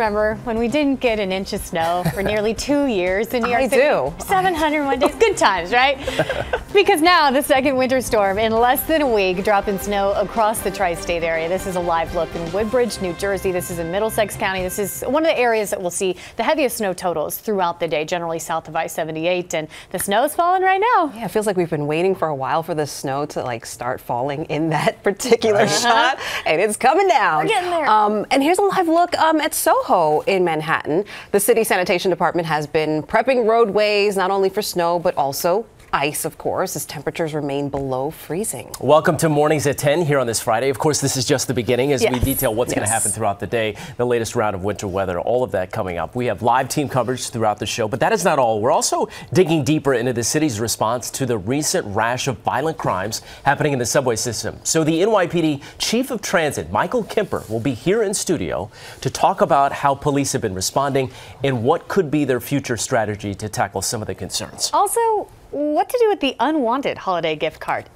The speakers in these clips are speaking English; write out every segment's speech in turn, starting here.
remember when we didn't get an inch of snow for nearly two years in New York I City? do. 701 days. Good times, right? because now the second winter storm in less than a week, dropping snow across the tri-state area. This is a live look in Woodbridge, New Jersey. This is in Middlesex County. This is one of the areas that will see the heaviest snow totals throughout the day, generally south of I-78. And the snow is falling right now. Yeah, it feels like we've been waiting for a while for the snow to like start falling in that particular shot, and it's coming down. We're getting there. Um, and here's a live look um, at Soho in Manhattan. The city sanitation department has been prepping roadways not only for snow but also ice, of course, as temperatures remain below freezing. Welcome to Mornings at 10 here on this Friday. Of course, this is just the beginning as we detail what's going to happen throughout the day, the latest round of winter weather, all of that coming up. We have live team coverage throughout the show, but that is not all. We're also digging deeper into the city's response to the recent rash of violent crimes happening in the subway system. So the NYPD Chief of Transit, Michael Kemper, will be here in studio to talk about how police have been responding and what could be their future strategy to tackle some of the concerns. Also, what to do with the unwanted holiday gift card?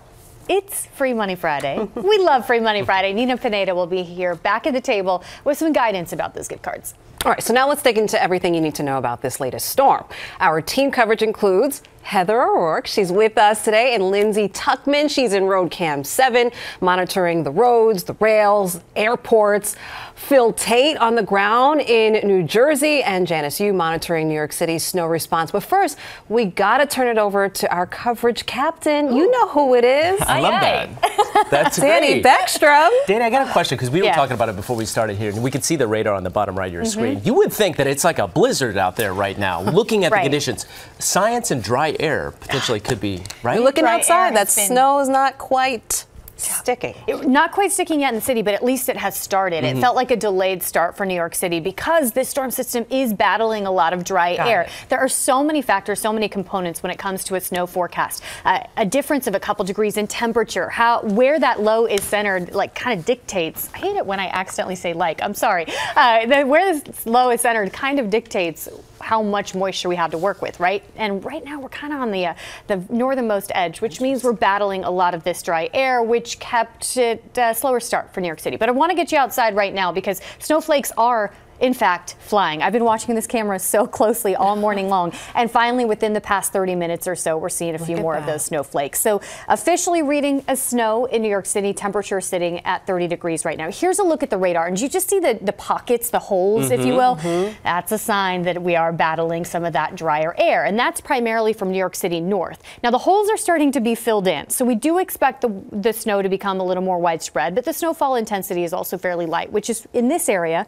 It's Free Money Friday. we love Free Money Friday. Nina Pineda will be here back at the table with some guidance about those gift cards. All right, so now let's dig into everything you need to know about this latest storm. Our team coverage includes Heather O'Rourke. She's with us today, and Lindsay Tuckman. She's in Road Cam 7, monitoring the roads, the rails, airports. Phil Tate on the ground in New Jersey, and Janice Yu monitoring New York City's snow response. But first, we got to turn it over to our coverage captain. You know who it is. I love Aye, that. That's Dani great. Beckstrom. Dani, I got a question because we were talking about it before we started here, and we could see the radar on the bottom right of your screen. Mm-hmm. You would think that it's like a blizzard out there right now. Looking at Right. the conditions, science and dry air potentially could be right. You're looking Dry outside. That been- snow is not quite sticking. It- not quite sticking yet in the city, but at least it has started. It felt like a delayed start for New York City because this storm system is battling a lot of dry Got air. it. There are so many factors, so many components when it comes to a snow forecast. Uh, a difference of a couple degrees in temperature, how where that low is centered, like kind of dictates. I hate it when I accidentally say like. I'm sorry. Uh, the, where this low is centered kind of dictates how much moisture we have to work with, right? And right now we're kind of on the uh, the northernmost edge, which means we're battling a lot of this dry air, which kept it a slower start for New York City. But I want to get you outside right now because snowflakes are. In fact, flying. I've been watching this camera so closely all morning long, and finally, within the past 30 minutes or so, we're seeing a few at more of those snowflakes. So, officially reading a snow in New York City, temperature sitting at 30 degrees right now. Here's a look at the radar, and you just see the, the pockets, the holes, if you mm-hmm, will. Mm-hmm. That's a sign that we are battling some of that drier air, and that's primarily from New York City north. Now, the holes are starting to be filled in, so we do expect the, the snow to become a little more widespread, but the snowfall intensity is also fairly light, which is in this area.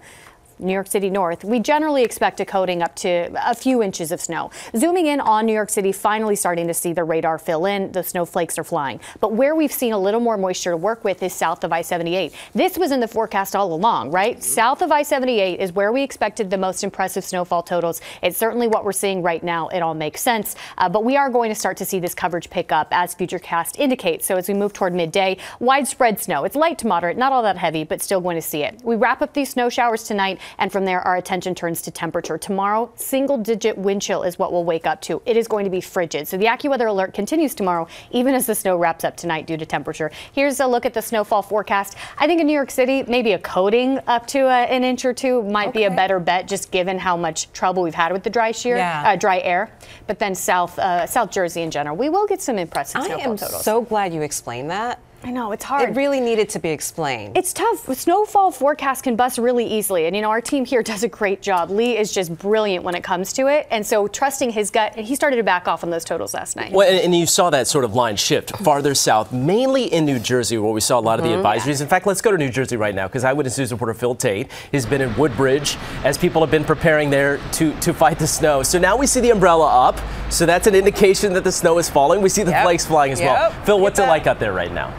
New York City north, we generally expect a coating up to a few inches of snow. Zooming in on New York City, finally starting to see the radar fill in. The snowflakes are flying. But where we've seen a little more moisture to work with is south of I 78. This was in the forecast all along, right? South of I 78 is where we expected the most impressive snowfall totals. It's certainly what we're seeing right now. It all makes sense. Uh, but we are going to start to see this coverage pick up as Futurecast indicates. So as we move toward midday, widespread snow. It's light to moderate, not all that heavy, but still going to see it. We wrap up these snow showers tonight, and from there, our attention turns to temperature. Tomorrow, single digit wind chill is what we'll wake up to. It is going to be frigid. So the AccuWeather alert continues tomorrow, even as the snow wraps up tonight due to temperature. Here's a look at the snowfall forecast. I think in New York City, maybe a coating up to uh, an inch or two might be a better bet, just given how much trouble we've had with the dry shear, Yeah. uh, dry air. But then South uh, South Jersey in general, we will get some impressive I snowfall am totals. so glad you explained that. I know it's hard. It really needed to be explained. It's tough. Snowfall forecasts can bust really easily. And, you know, our team here does a great job. Lee is just brilliant when it comes to it. And so trusting his gut, and he started to back off on those totals last night. Well, and, and you saw that sort of line shift farther south, mainly in New Jersey, where we saw a lot of the mm-hmm. advisories. In fact, let's go to New Jersey right now because Eyewitness News reporter Phil Tate has been in Woodbridge as people have been preparing there to, to fight the snow. So now we see the umbrella up. So that's an indication that the snow is falling. We see the Yep. flakes flying as well. Phil, what's it like out there right now?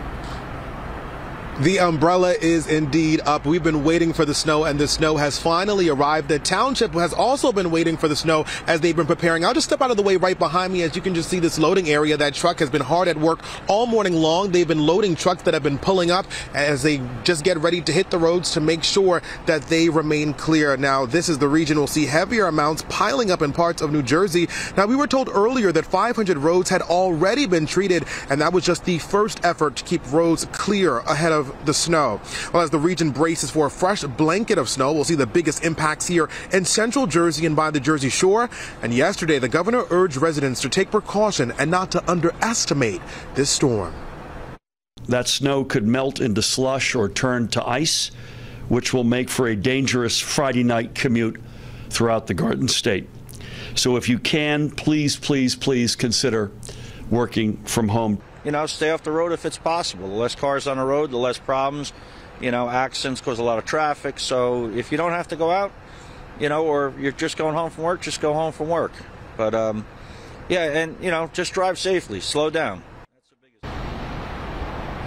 The umbrella is indeed up. We've been waiting for the snow, and the snow has finally arrived. The township has also been waiting for the snow as they've been preparing. I'll just step out of the way right behind me as you can just see this loading area. That truck has been hard at work all morning long. They've been loading trucks that have been pulling up as they just get ready to hit the roads to make sure that they remain clear. Now, this is the region we'll see heavier amounts piling up in parts of New Jersey. Now, we were told earlier that 500 roads had already been treated, and that was just the first effort to keep roads clear ahead of the snow. Well, as the region braces for a fresh blanket of snow, we'll see the biggest impacts here in central Jersey and by the Jersey Shore. And yesterday, the governor urged residents to take precaution and not to underestimate this storm. That snow could melt into slush or turn to ice, which will make for a dangerous Friday night commute throughout the Garden State. So if you can, please, please, please consider working from home. You know, stay off the road if it's possible. The less cars on the road, the less problems. You know, accidents cause a lot of traffic. So if you don't have to go out, you know, or you're just going home from work, just go home from work. But um, yeah, and you know, just drive safely, slow down.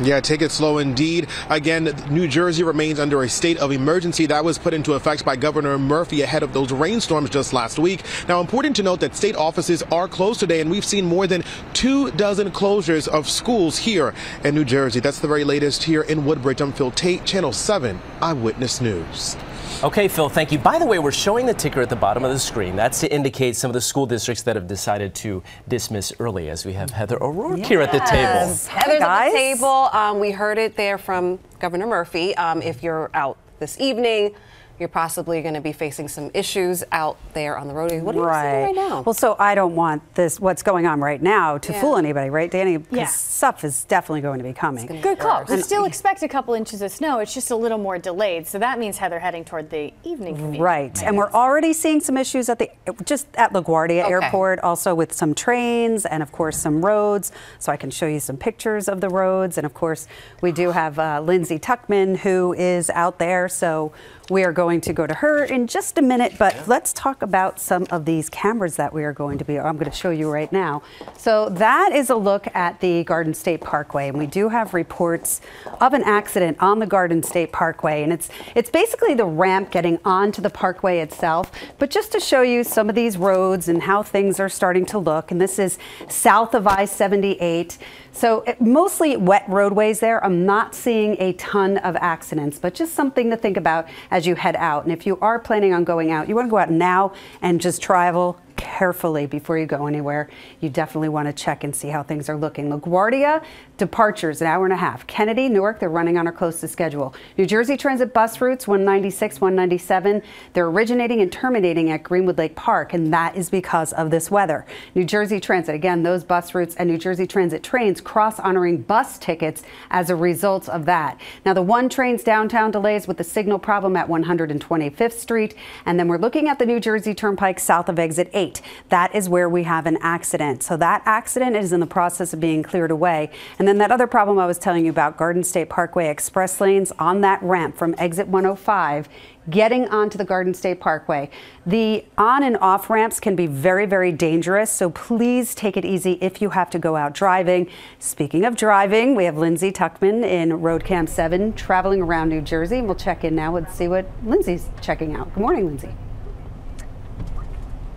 Yeah, take it slow indeed. Again, New Jersey remains under a state of emergency that was put into effect by Governor Murphy ahead of those rainstorms just last week. Now, important to note that state offices are closed today, and we've seen more than two dozen closures of schools here in New Jersey. That's the very latest here in Woodbridge. I'm Phil Tate, Channel 7 Eyewitness News. Okay, Phil, thank you. By the way, we're showing the ticker at the bottom of the screen. That's to indicate some of the school districts that have decided to dismiss early, as we have Heather O'Rourke yes. here at the table. Heather's at the table. Um, we heard it there from Governor Murphy. Um, if you're out this evening, you're possibly going to be facing some issues out there on the road. What are right. you right now? Well, so I don't want this, what's going on right now, to yeah. fool anybody, right, Dani? Because yeah. stuff is definitely going to be coming. Good call. We still expect a couple inches of snow. It's just a little more delayed. So that means, Heather, heading toward the evening. Right. And we're already seeing some issues at the, just at LaGuardia okay. Airport, also with some trains and, of course, some roads. So I can show you some pictures of the roads. And, of course, we do have uh, Lindsay Tuckman, who is out there. So we are going to go to her in just a minute, but let's talk about some of these cameras that we are going to be, I'm going to show you right now. So that is a look at the Garden State Parkway, and we do have reports of an accident on the Garden State Parkway, and it's, it's basically the ramp getting onto the parkway itself, but just to show you some of these roads and how things are starting to look, and this is south of I-78. So mostly wet roadways there. I'm not seeing a ton of accidents, but just something to think about as you head out. And if you are planning on going out, you want to go out now and just travel carefully before you go anywhere. You definitely want to check and see how things are looking. LaGuardia, departures an hour and a half. Kennedy, Newark, they're running on or close to schedule. New Jersey Transit bus routes 196, 197, they're originating and terminating at Greenwood Lake Park, and that is because of this weather. New Jersey Transit, again, those bus routes and New Jersey Transit trains cross honoring bus tickets as a result of that. Now, the one train's downtown delays with the signal problem at 125th Street, and then we're looking at the New Jersey Turnpike south of exit 8. That is where we have an accident. So that accident is in the process of being cleared away. And then that other problem I was telling you about, Garden State Parkway express lanes on that ramp from exit 105 getting onto the Garden State Parkway. The on and off ramps can be very, very dangerous, so please take it easy if you have to go out driving. Speaking of driving, we have Lindsay Tuckman in Road Cam 7 traveling around New Jersey. We'll check in now and see what Lindsay's checking out. Good morning, Lindsay.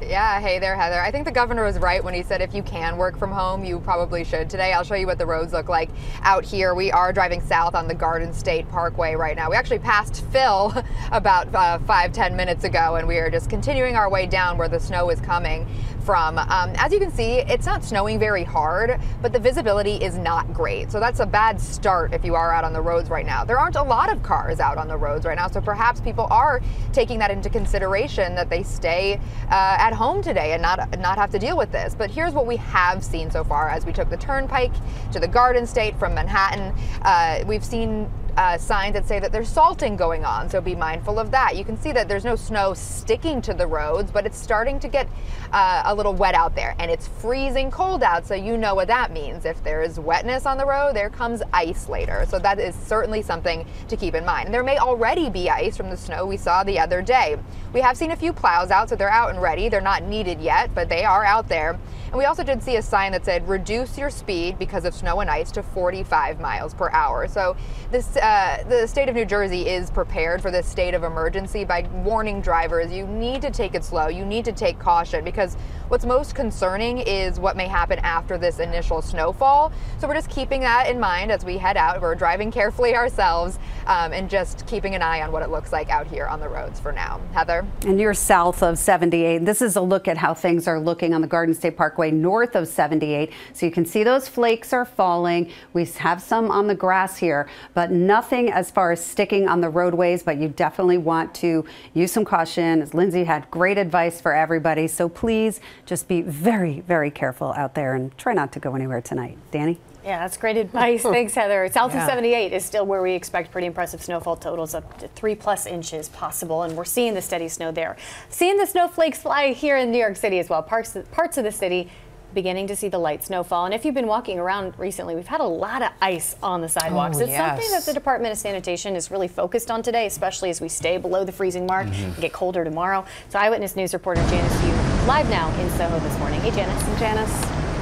Yeah, hey there, Heather. I think the governor was right when he said if you can work from home, you probably should today. I'll show you what the roads look like out here. We are driving south on the Garden State Parkway right now. We actually passed Phil about uh, five, ten minutes ago, and we are just continuing our way down where the snow is coming from. Um, as you can see, it's not snowing very hard, but the visibility is not great. So that's a bad start if you are out on the roads right now. There aren't a lot of cars out on the roads right now, so perhaps people are taking that into consideration that they stay uh, at home today and not not have to deal with this. But here's what we have seen so far as we took the turnpike to the Garden State from Manhattan. Uh, we've seen uh, signs that say that there's salting going on, so be mindful of that. You can see that there's no snow sticking to the roads, but it's starting to get uh, a little wet out there, and it's freezing cold out, so you know what that means. If there is wetness on the road, there comes ice later, so that is certainly something to keep in mind. And there may already be ice from the snow we saw the other day. We have seen a few plows out, so they're out and ready. They're not needed yet, but they are out there. And we also did see a sign that said reduce your speed because of snow and ice to 45 miles per hour. So this uh, the state of New Jersey is prepared for this state of emergency by warning drivers you need to take it slow, you need to take caution because what's most concerning is what may happen after this initial snowfall. So we're just keeping that in mind as we head out. We're driving carefully ourselves um, and just keeping an eye on what it looks like out here on the roads for now. Heather? And you're south of 78. This is a look at how things are looking on the Garden State Parkway north of 78. So you can see those flakes are falling. We have some on the grass here, but nothing as far as sticking on the roadways. But you definitely want to use some caution. As Lindsay had great advice for everybody. So please just be very, very careful out there and try not to go anywhere tonight. Dani? Yeah, that's great advice. Thanks, Heather. South yeah. of 78 is still where we expect pretty impressive snowfall totals up to three plus inches possible, and we're seeing the steady snow there. Seeing the snowflakes fly here in New York City as well. Parts, parts of the city beginning to see the light snowfall. And if you've been walking around recently, we've had a lot of ice on the sidewalks. Oh, it's yes. something that the Department of Sanitation is really focused on today, especially as we stay below the freezing mark mm-hmm. and get colder tomorrow. So Eyewitness News reporter Janice Yu live now in Soho this morning. Hey, Janice. Janice.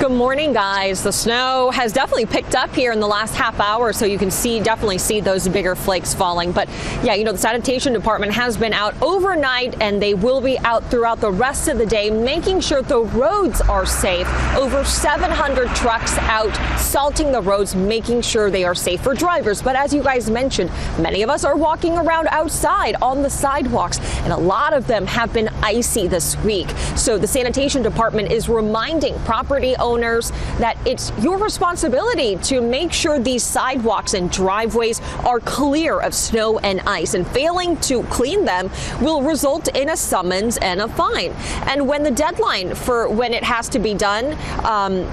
Good morning, guys. The snow has definitely picked up here in the last half hour, so you can see definitely see those bigger flakes falling. But yeah, you know, the sanitation department has been out overnight and they will be out throughout the rest of the day, making sure the roads are safe. Over 700 trucks out salting the roads, making sure they are safe for drivers. But as you guys mentioned, many of us are walking around outside on the sidewalks, and a lot of them have been icy this week. So the sanitation department is reminding property owners owners that it's your responsibility to make sure these sidewalks and driveways are clear of snow and ice, and failing to clean them will result in a summons and a fine. And when the deadline for when it has to be done um,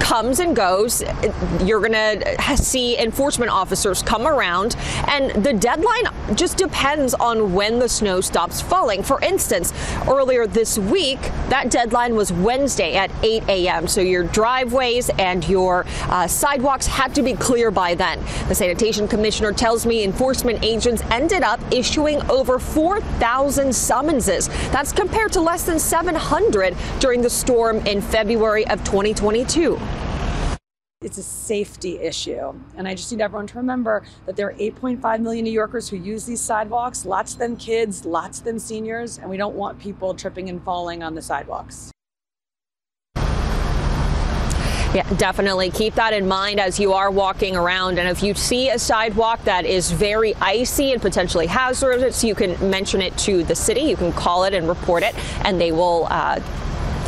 comes and goes, you're going to see enforcement officers come around, and the deadline just depends on when the snow stops falling. For instance, earlier this week, that deadline was Wednesday at 8 a.m. So you're your driveways and your uh, sidewalks had to be clear by then. The sanitation commissioner tells me enforcement agents ended up issuing over 4,000 summonses. That's compared to less than 700 during the storm in February of 2022 it's a safety issue. And I just need everyone to remember that there are 8.5 million New Yorkers who use these sidewalks, lots of them kids, lots of them seniors, and we don't want people tripping and falling on the sidewalks. Yeah, definitely keep that in mind as you are walking around. And if you see a sidewalk that is very icy and potentially hazardous, you can mention it to the city. You can call it and report it, and they will uh,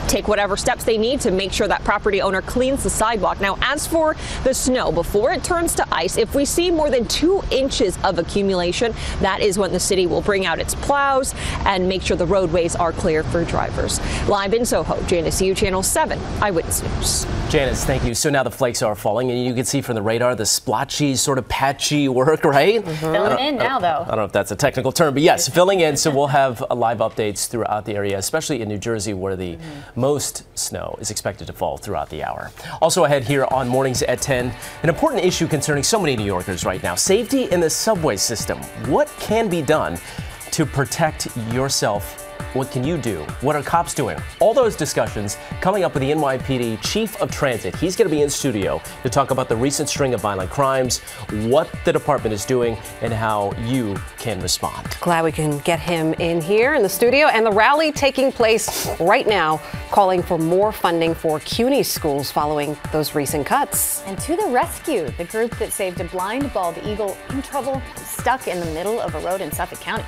take whatever steps they need to make sure that property owner cleans the sidewalk. Now, as for the snow, before it turns to ice, if we see more than two inches of accumulation, that is when the city will bring out its plows and make sure the roadways are clear for drivers. Live in Soho, Janice Yu, Channel 7, Eyewitness News. Janice, thank you. So now the flakes are falling, and you can see from the radar the splotchy, sort of patchy work, right? Mm-hmm. Filling in now, though. I don't know if that's a technical term, but yes, filling in. So we'll have live updates throughout the area, especially in New Jersey, where the mm-hmm most snow is expected to fall throughout the hour. Also ahead here on Mornings at 10, an important issue concerning so many New Yorkers right now safety in the subway system. What can be done to protect yourself what can you do? What are cops doing? All those discussions coming up with the NYPD Chief of Transit. He's going to be in studio to talk about the recent string of violent crimes, what the department is doing, and how you can respond. Glad we can get him in here in the studio and the rally taking place right now, calling for more funding for CUNY schools following those recent cuts. And to the rescue, the group that saved a blind bald eagle in trouble, stuck in the middle of a road in Suffolk County.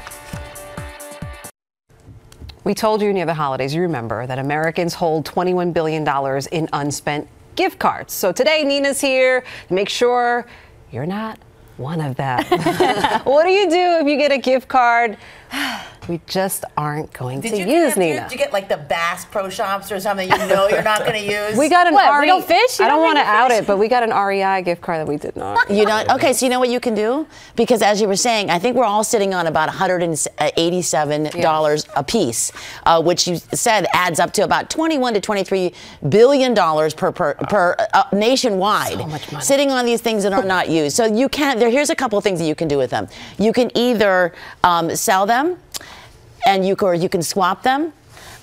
We told you near the holidays, you remember, that Americans hold $21 billion in unspent gift cards. So today, Nina's here to make sure you're not one of them. what do you do if you get a gift card we just aren't going Did to use Nina. Did you get like the Bass Pro Shops or something you know you're not going to use? We got an what, RE. We don't fish? You I don't, don't want to out it, but we got an REI gift card that we did not. You know, okay, so you know what you can do? Because as you were saying, I think we're all sitting on about $187 yeah. a piece, uh, which you said adds up to about 21 to 23 billion dollars per per, per uh, nationwide. So much money. Sitting on these things that are not used. So you can there here's a couple of things that you can do with them. You can either um, sell them and you or you can swap them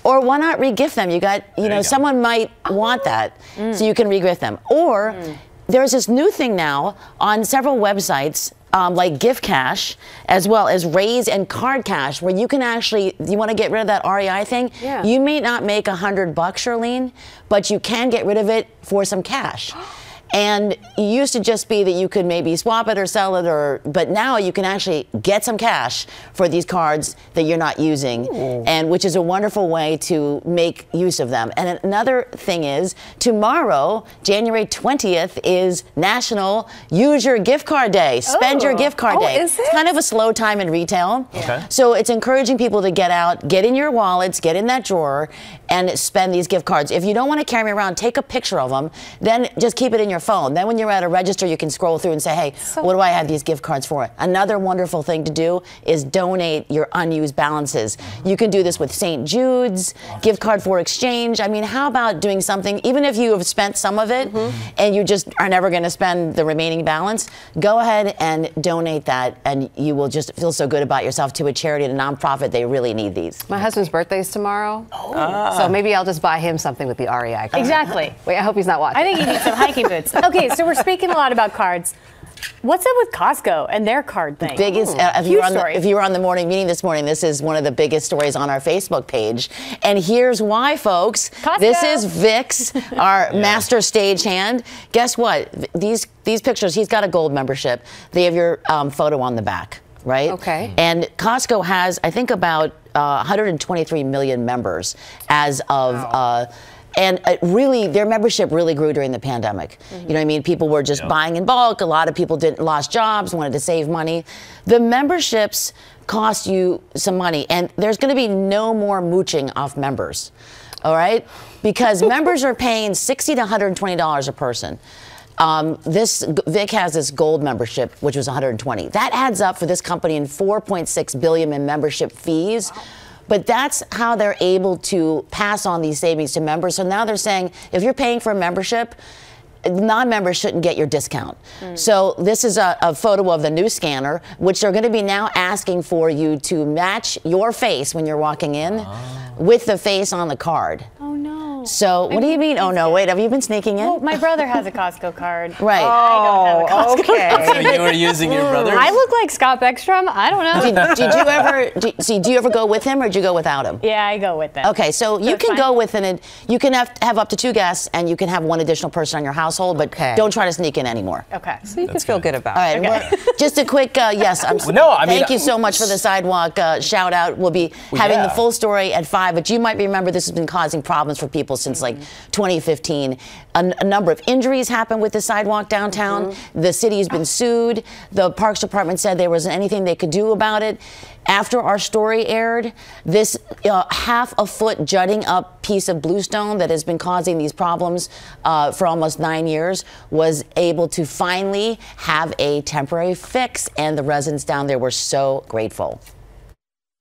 or why not regift them? You got, you there know, you someone might want that, mm. so you can regift them. Or mm. there's this new thing now on several websites. Um, like gift cash as well as raise and card cash where you can actually you want to get rid of that rei thing yeah. you may not make a hundred bucks charlene but you can get rid of it for some cash And it used to just be that you could maybe swap it or sell it, or but now you can actually get some cash for these cards that you're not using, and which is a wonderful way to make use of them. And another thing is tomorrow, January 20th, is National Use Your Gift Card Day. Spend your Oh. gift card Oh, day. is It's kind of a slow time in retail. Okay. So it's encouraging people to get out, get in your wallets, get in that drawer, and spend these gift cards. If you don't want to carry them around, take a picture of them. Then just keep it in your phone. Then when you're at a register, you can scroll through and say, hey, what do I have these gift cards for? Another wonderful thing to do is donate your unused balances. You can do this with St. Jude's, gift card for exchange. I mean, how about doing something, even if you have spent some of it mm-hmm. and you just are never going to spend the remaining balance, go ahead and donate that, and you will just feel so good about yourself to a charity and a nonprofit. They really need these. My husband's birthday is tomorrow. Oh. So maybe I'll just buy him something with the REI card. Exactly. Wait, I hope he's not watching. I think he needs some hiking boots. Okay, so we're speaking a lot about cards. What's up with Costco and their card thing? biggest uh, if, you Huge were on the, story. if you were on the morning meeting this morning this is one of the biggest stories on our facebook page and here's why folks Costco. this is vix our master stagehand guess what these these pictures he's got a gold membership they have your um, photo on the back right Okay. and costco has i think about uh, 123 million members as of uh, and it really, their membership really grew during the pandemic. You know what I mean? People were just buying in bulk. A lot of people didn't lost jobs, wanted to save money. The memberships cost you some money, and there's going to be no more mooching off members. All right, because members are paying 60 to 120 dollars a person. Um, this Vic has this gold membership, which was 120. That adds up for this company in 4.6 billion in membership fees. But that's how they're able to pass on these savings to members. So now they're saying if you're paying for a membership, non-members shouldn't get your discount. Hmm. So this is a, a photo of the new scanner, which they're going to be now asking for you to match your face when you're walking in ah. with the face on the card. Oh no. So what do you mean? Oh no, wait, have you been sneaking in? Well, my brother has a Costco card. Right. I don't have a Costco okay. card. So you were using your brother's? I look like Scott Beckstrom. I don't know. did, did you ever do, see? Do you ever go with him or do you go without him? yeah, I go with him. Okay, so, you can fine. go with an. You can have, have up to two guests, and you can have one additional person on your household, but Okay. don't try to sneak in anymore. Okay. So you can feel good about All it. right, we're- just a quick uh, yes. I'm, Well, no, I mean, thank you so much for the sidewalk uh, shout out. We'll be Well, having the full story at five, but you might remember this has been causing problems for people since like 2015. A, number of injuries happened with the sidewalk downtown. The city has been sued. The Parks Department said there wasn't anything they could do about it. After our story aired, this uh, half a foot jutting up piece of bluestone that has been causing these problems uh, for almost nine years was able to finally have a temporary fix, and the residents down there were so grateful.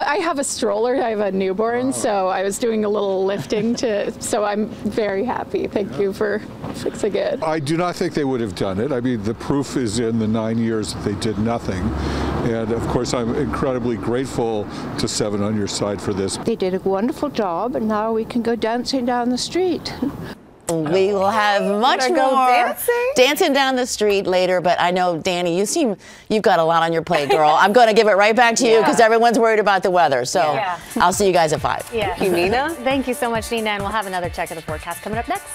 I have a stroller. I have a newborn, so I was doing a little lifting to. So I'm very happy. Thank you for fixing it. I do not think they would have done it. I mean, the proof is in the nine years that they did nothing. And of course, I'm incredibly grateful to Seven on your side for this. They did a wonderful job, and now we can go dancing down the street. We will have much Wanna more dancing? dancing down the street later. But I know, Dani, you seem you've got a lot on your plate, girl. I'm going to give it right back to you because everyone's worried about the weather. So Yeah. I'll see you guys at five. Yeah. Thank you, Nina. Thank you so much, Nina, and we'll have another check of the forecast coming up next.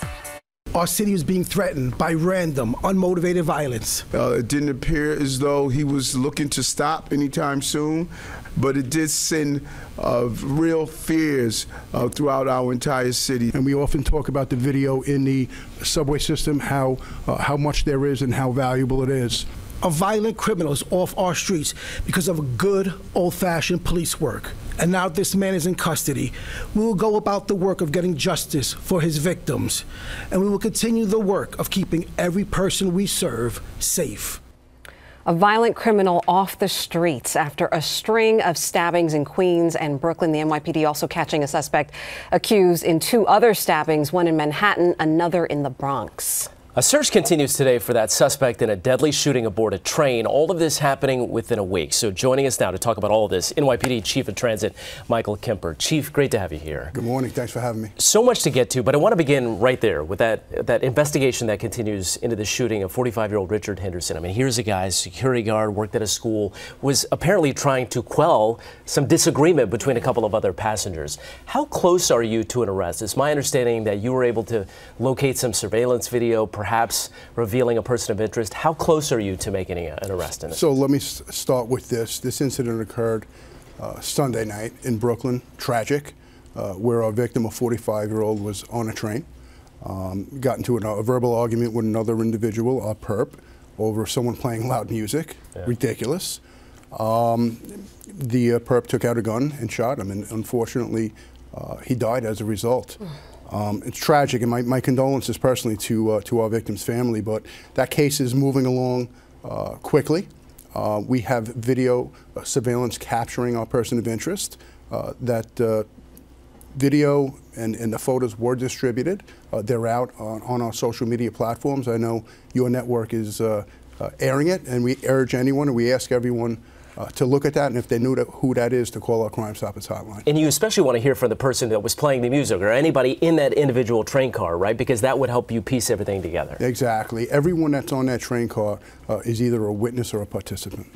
Our city was being threatened by random, unmotivated violence. Uh, it didn't appear as though he was looking to stop anytime soon, but it did send uh, real fears uh, throughout our entire city. And we often talk about the video in the subway system, how, uh, how much there is and how valuable it is. A violent criminal is off our streets because of a good old fashioned police work. And now this man is in custody. We will go about the work of getting justice for his victims. And we will continue the work of keeping every person we serve safe. A violent criminal off the streets after a string of stabbings in Queens and Brooklyn. The NYPD also catching a suspect accused in two other stabbings, one in Manhattan, another in the Bronx. A search continues today for that suspect in a deadly shooting aboard a train. All of this happening within a week. So joining us now to talk about all of this, NYPD Chief of Transit, Michael Kemper. Chief, great to have you here. Good morning. Thanks for having me. So much to get to, but I want to begin right there with that that investigation that continues into the shooting of 45-year-old Richard Henderson. I mean, here's a guy, security guard, worked at a school, was apparently trying to quell some disagreement between a couple of other passengers. How close are you to an arrest? It's my understanding that you were able to locate some surveillance video, perhaps perhaps revealing a person of interest. How close are you to making an arrest in this? So let me start with this. This incident occurred uh, Sunday night in Brooklyn, tragic, uh, where our victim, a 45 year old, was on a train. Um, got into an, a verbal argument with another individual, a perp, over someone playing loud music. Yeah. Ridiculous. Um, the uh, perp took out a gun and shot him, and unfortunately, uh, he died as a result. Um, it's tragic, and my, my condolences personally to uh, to our victim's family. But that case is moving along uh, quickly. Uh, we have video uh, surveillance capturing our person of interest. that video and, and, the photos were distributed. they're out on, on, our social media platforms. I know your network is airing it, and we urge anyone and we ask everyone uh, to look at that, and if they knew that, who that is, to call our Crime Stoppers hotline. And you especially want to hear from the person that was playing the music or anybody in that individual train car, right? Because that would help you piece everything together. Exactly. Everyone that's on that train car uh, is either a witness or a participant.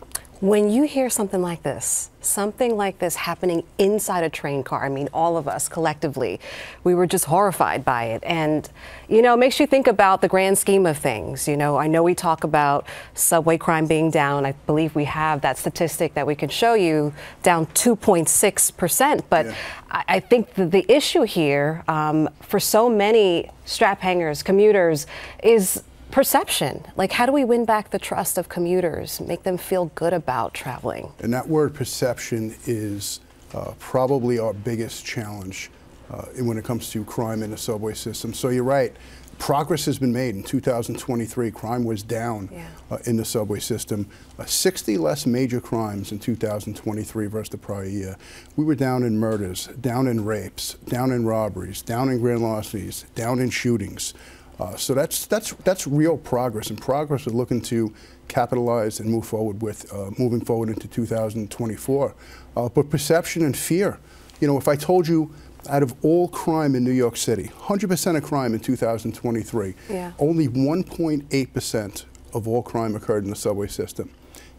When you hear something like this, something like this happening inside a train car, I mean, all of us collectively, we were just horrified by it. And, you know, it makes you think about the grand scheme of things. You know, I know we talk about subway crime being down. I believe we have that statistic that we can show you down 2.6%. But yeah. I, I, think the, the issue here um, for so many strap hangers, commuters, is perception. Like, how do we win back the trust of commuters, make them feel good about traveling? And that word perception is uh, probably our biggest challenge uh, when it comes to crime in the subway system. So you're right. Progress has been made. In 2023, crime was down yeah. uh, in the subway system. Uh, 60 less major crimes in 2023 versus the prior year. We were down in murders, down in rapes, down in robberies, down in grand larcenies, down in shootings. Uh, so that's that's that's real progress, and progress we're looking to capitalize and move forward with, uh, moving forward into 2024. Uh, but perception and fear, you know, if I told you out of all crime in New York City, 100% of crime in 2023, yeah. only 1.8% of all crime occurred in the subway system.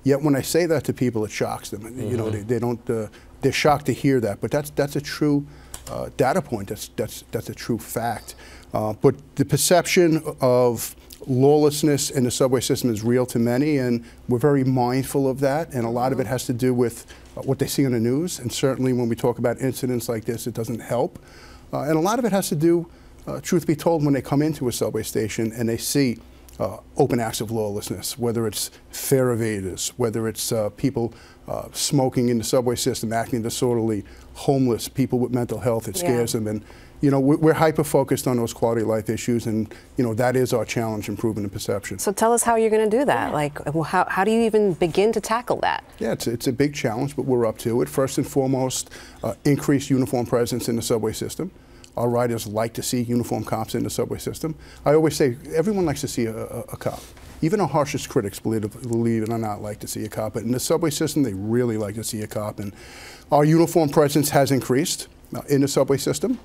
Yet when I say that to people, it shocks them. Mm-hmm. You know, mm-hmm. they, they don't. Uh, they're shocked to hear that, but that's that's a true uh, data point. That's that's that's a true fact. Uh, but the perception of lawlessness in the subway system is real to many, and we're very mindful of that. And a lot of it has to do with uh, what they see on the news. And certainly when we talk about incidents like this, it doesn't help. Uh, and a lot of it has to do, uh, truth be told, when they come into a subway station and they see uh, open acts of lawlessness, whether it's fare evaders, whether it's uh, people uh, smoking in the subway system, acting disorderly, homeless, people with mental health, it scares yeah. them. And you know, we're, hyper focused on those quality of life issues, and you know that is our challenge: improvement in perception. So tell us how you're going to do that. Like, how, how do you even begin to tackle that? Yeah, it's it's a big challenge, but we're up to it. First and foremost, uh, increased uniform presence in the subway system. Our riders like to see uniform cops in the subway system. I always say everyone likes to see a, a, a cop. Even our harshest critics, believe it, believe it or not, like to see a cop. But in the subway system, they really like to see a cop. And our uniform presence has increased uh, in the subway system.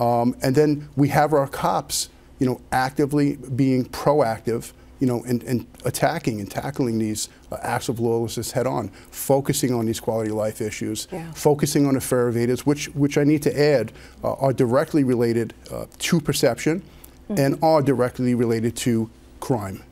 Um, and then we have our cops, you know, actively being proactive, you know, and, and attacking and tackling these uh, acts of lawlessness head on, focusing on these quality of life issues, yeah. focusing on the fare evaders, which, which I need to add uh, are directly related uh, to perception mm-hmm. and are directly related to crime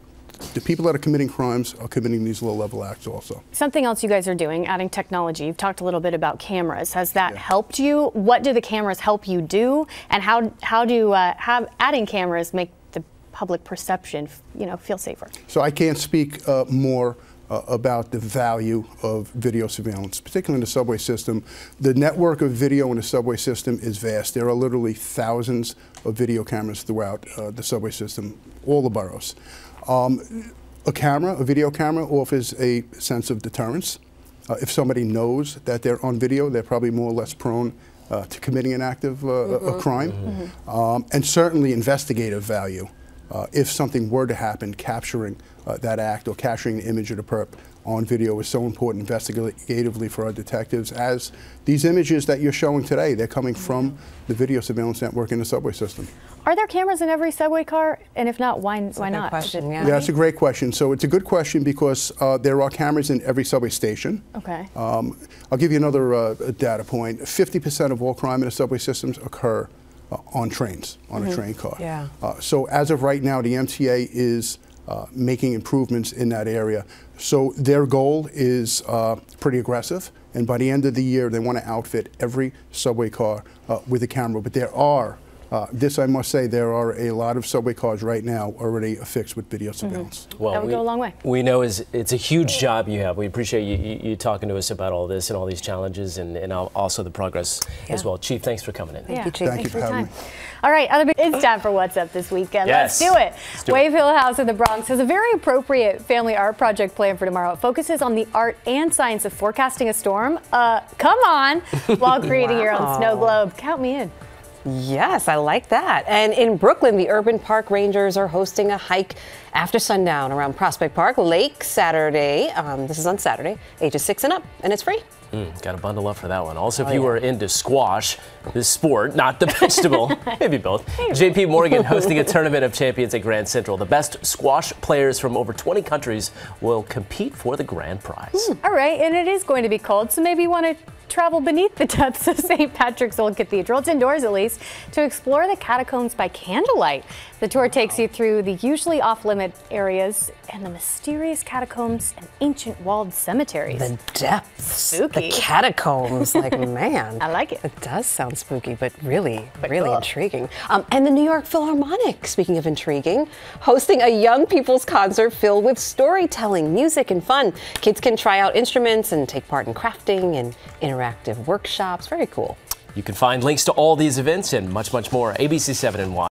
the people that are committing crimes are committing these low-level acts also. Something else you guys are doing, adding technology. You've talked a little bit about cameras. Has that yeah. helped you? What do the cameras help you do? And how how do uh, have adding cameras make the public perception, you know, feel safer? So I can't speak uh, more. Uh, about the value of video surveillance, particularly in the subway system. The network of video in the subway system is vast. There are literally thousands of video cameras throughout uh, the subway system, all the boroughs. Um, a camera, a video camera, offers a sense of deterrence. Uh, if somebody knows that they're on video, they're probably more or less prone uh, to committing an act of uh, mm-hmm. a crime. Mm-hmm. Um, and certainly investigative value. Uh, if something were to happen, capturing uh, that act or capturing the image of the perp on video is so important investigatively for our detectives as these images that you're showing today, they're coming from the video surveillance network in the subway system. Are there cameras in every subway car? And if not, why, why not? Question, yeah. yeah, that's a great question. So it's a good question because uh, there are cameras in every subway station. Okay. Um, I'll give you another uh, data point. 50% of all crime in the subway systems occur uh, on trains, on Mhm. a train car. Yeah. Uh, so as of right now, the MTA is uh, making improvements in that area. So their goal is uh, pretty aggressive, and by the end of the year, they want to outfit every subway car uh, with a camera. But there are, uh, this I must say, there are a lot of subway cars right now already affixed with video surveillance. Well, That would we, go a long way. We know is it's a huge job you have. We appreciate you, you, you talking to us about all this and all these challenges and, and also the progress as well. Chief, thanks for coming in. Yeah, you, Chief. Thank thanks you for your having time. All right, other it's time for What's Up this weekend. Yes. Let's do it. Let's do it. Wave Hill House in the Bronx has a very appropriate family art project planned for tomorrow. It focuses on the art and science of forecasting a storm. Uh, come on, while creating your own snow globe. Count me in. Yes, I like that. And in Brooklyn, the Urban Park Rangers are hosting a hike after sundown around Prospect Park Lake Saturday. Um, this is on Saturday, ages six and up, and it's free. Mm, Got to bundle up for that one. Also, if Oh, you yeah. were into squash, this sport, not the vegetable, maybe both. JP Morgan hosting a tournament of champions at Grand Central. The best squash players from over 20 countries will compete for the grand prize. All right, and it is going to be cold, so maybe you want to travel beneath the depths of St. Patrick's Old Cathedral. It's indoors at least, to explore the catacombs by candlelight. The tour takes you through the usually off limit areas and the mysterious catacombs and ancient walled cemeteries. The depths, Spooky. the catacombs. Like, man. I like it. It does sound spooky, but really, But really cool. intriguing. Um, and the New York Philharmonic, speaking of intriguing, hosting a young people's concert filled with storytelling, music, and fun. Kids can try out instruments and take part in crafting and interactive workshops. Very cool. You can find links to all these events and much, much more. ABC7NY.